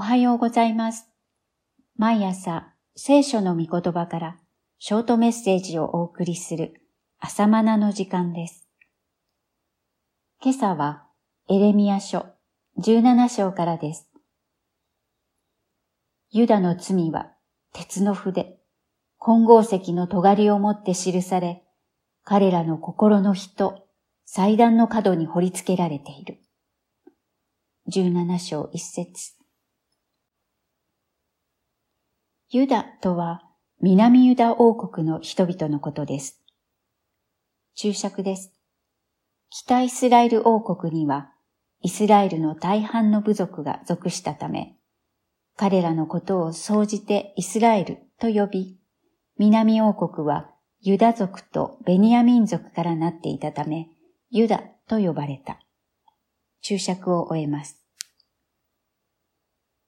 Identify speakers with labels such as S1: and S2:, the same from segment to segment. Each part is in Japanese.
S1: おはようございます。毎朝、聖書の御言葉からショートメッセージをお送りする朝マナの時間です。今朝はエレミア書17章からです。ユダの罪は鉄の筆、金剛石の尖りをもって記され、彼らの心の火と祭壇の角に掘り付けられている。17章一節ユダとは南ユダ王国の人々のことです。注釈です。北イスラエル王国にはイスラエルの大半の部族が属したため、彼らのことを総じてイスラエルと呼び、南王国はユダ族とベニヤミン族からなっていたため、ユダと呼ばれた。注釈を終えます。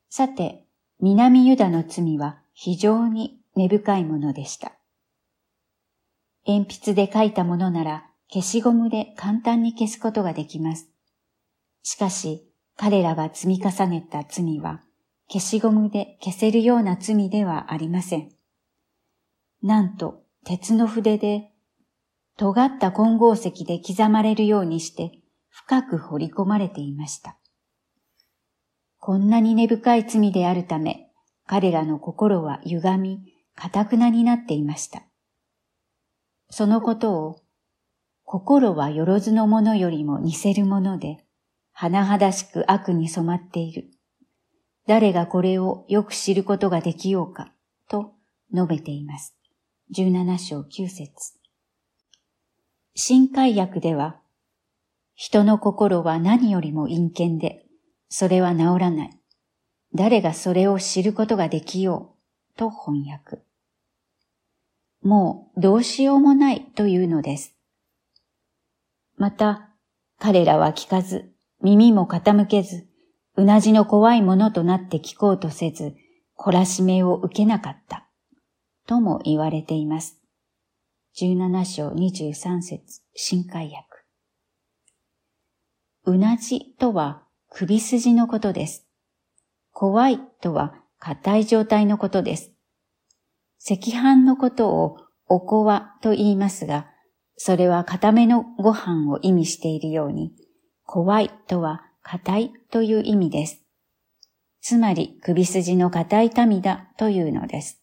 S1: さて、南ユダの罪は非常に根深いものでした。鉛筆で書いたものなら消しゴムで簡単に消すことができます。しかし、彼らが積み重ねた罪は消しゴムで消せるような罪ではありません。なんと、鉄の筆で、尖った金剛石で刻まれるようにして深く掘り込まれていました。こんなに根深い罪であるため、彼らの心は歪み、堅くなになっていました。そのことを、心はよろずのものよりも似せるもので、甚だしく悪に染まっている。誰がこれをよく知ることができようか、と述べています。17章9節新海訳では、人の心は何よりも陰険で、それは治らない。誰がそれを知ることができよう、と翻訳。もうどうしようもないというのです。また、彼らは聞かず、耳も傾けず、うなじの怖いものとなって聞こうとせず、懲らしめを受けなかった。とも言われています。17章23節新海訳。うなじとは首筋のことです。怖いとは硬い状態のことです。赤飯のことをおこわと言いますが、それは固めのご飯を意味しているように、怖いとは硬いという意味です。つまり首筋の硬い民だというのです。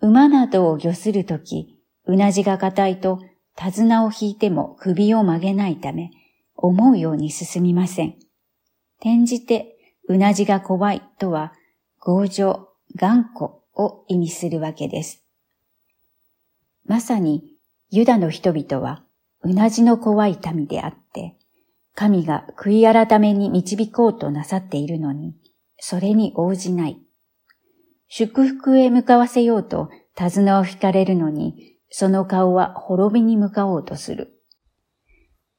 S1: 馬などを御するとき、うなじが硬いと手綱を引いても首を曲げないため、思うように進みません。転じて、うなじが怖いとは、強情、頑固を意味するわけです。まさに、ユダの人々は、うなじの怖い民であって、神が悔い改めに導こうとなさっているのに、それに応じない。祝福へ向かわせようと手綱を引かれるのに、その顔は滅びに向かおうとする。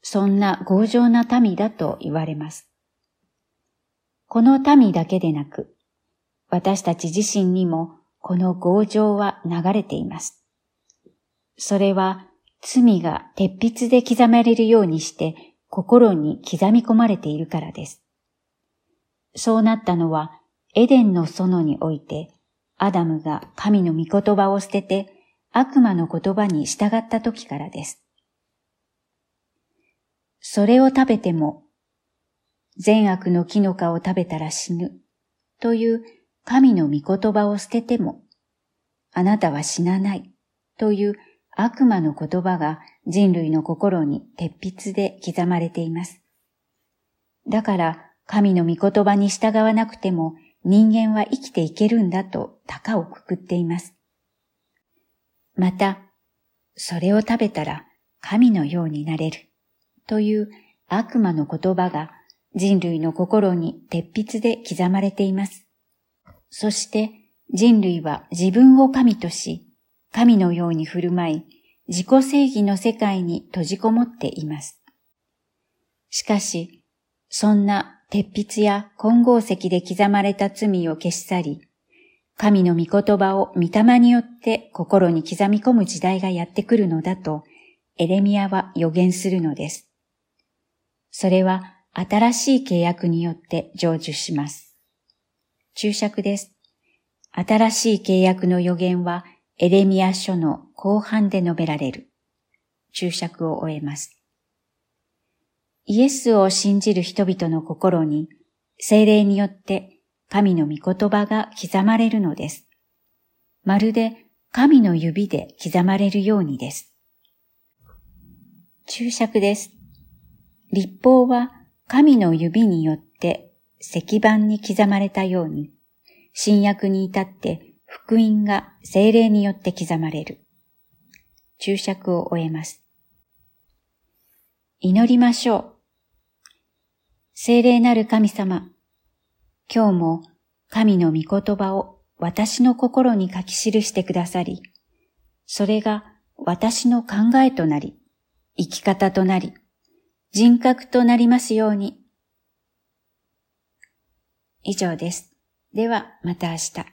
S1: そんな強情な民だと言われます。この民だけでなく、私たち自身にもこの強情は流れています。それは罪が鉄筆で刻まれるようにして心に刻み込まれているからです。そうなったのはエデンの園においてアダムが神の御言葉を捨てて悪魔の言葉に従った時からです。それを食べても善悪の木の皮を食べたら死ぬという神の御言葉を捨ててもあなたは死なないという悪魔の言葉が人類の心に鉄筆で刻まれています。だから神の御言葉に従わなくても人間は生きていけるんだと高をくくっています。また、それを食べたら神のようになれるという悪魔の言葉が人類の心に鉄筆で刻まれています。そして人類は自分を神とし、神のように振る舞い、自己正義の世界に閉じこもっています。しかし、そんな鉄筆や金剛石で刻まれた罪を消し去り、神の御言葉を御霊によって心に刻み込む時代がやってくるのだと、エレミアは予言するのです。それは新しい契約によって成就します。注釈です。新しい契約の予言はエレミア書の後半で述べられる。注釈を終えます。イエスを信じる人々の心に精霊によって神の御言葉が刻まれるのです。まるで神の指で刻まれるようにです。注釈です。立法は神の指によって石板に刻まれたように、新約に至って福音が精霊によって刻まれる。注釈を終えます。祈りましょう。精霊なる神様、今日も神の御言葉を私の心に書き記してくださり、それが私の考えとなり、生き方となり、人格となりますように。以上です。ではまた明日。